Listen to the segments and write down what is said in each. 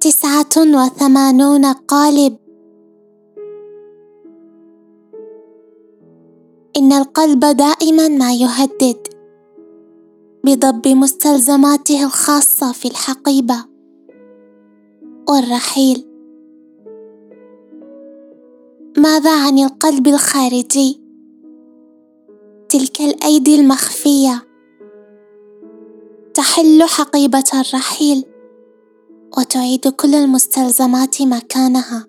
تسعة وثمانون قالب. إن القلب دائما ما يهدد بضب مستلزماته الخاصة في الحقيبة والرحيل. ماذا عن القلب الخارجي؟ تلك الأيدي المخفية تحل حقيبة الرحيل. وتعيد كل المستلزمات مكانها.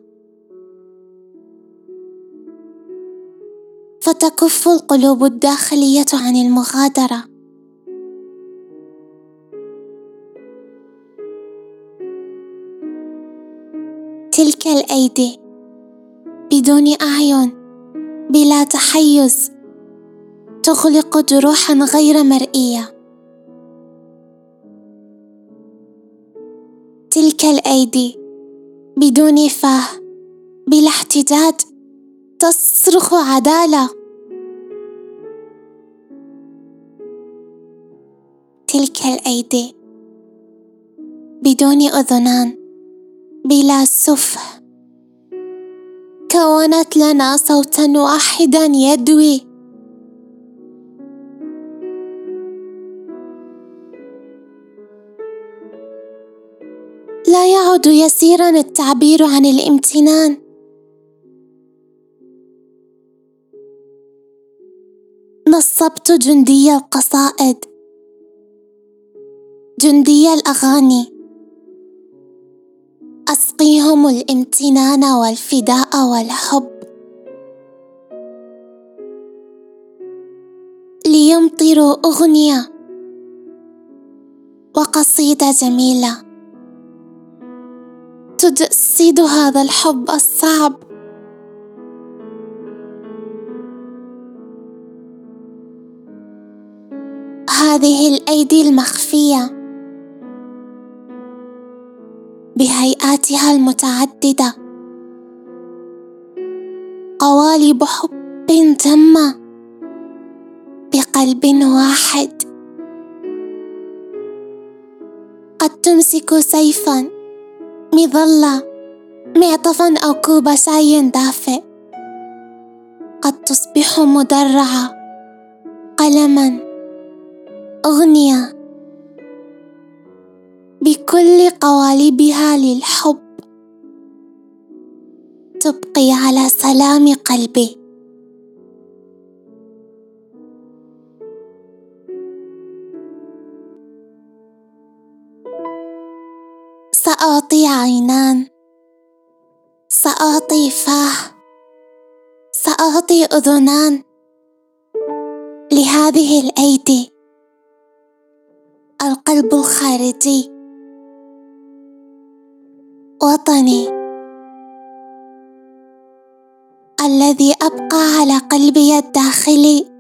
فتكف القلوب الداخلية عن المغادرة. تلك الأيدي بدون أعين بلا تحيز تغلق جروحا غير مرئية. تلك الأيدي بدون فاه بلا احتداد تصرخ عداله تلك الأيدي بدون أذنان بلا سفه. كونت لنا صوتا واحدا يدوي. لا يعد يسيرا التعبير عن الامتنان. نصبت جندي القصائد جندي الأغاني. أسقيهم الامتنان والفداء والحب. ليمطروا أغنية وقصيده جميلة. تجسد هذا الحب الصعب. هذه الأيدي المخفية بهيئاتها المتعددة. قوالب حب تامه بقلب واحد. قد تمسك سيفا مظلة معطفا أو كوب شاي دافئ. قد تصبح مدرعة. قلما. أغنية. بكل قوالبها للحب. تبقي على سلام قلبي. سأعطي عينان سأعطي فاه. سأعطي أذنان لهذه الأيدي. القلب الخارجي. وطني. الذي أبقى على قلبي الداخلي.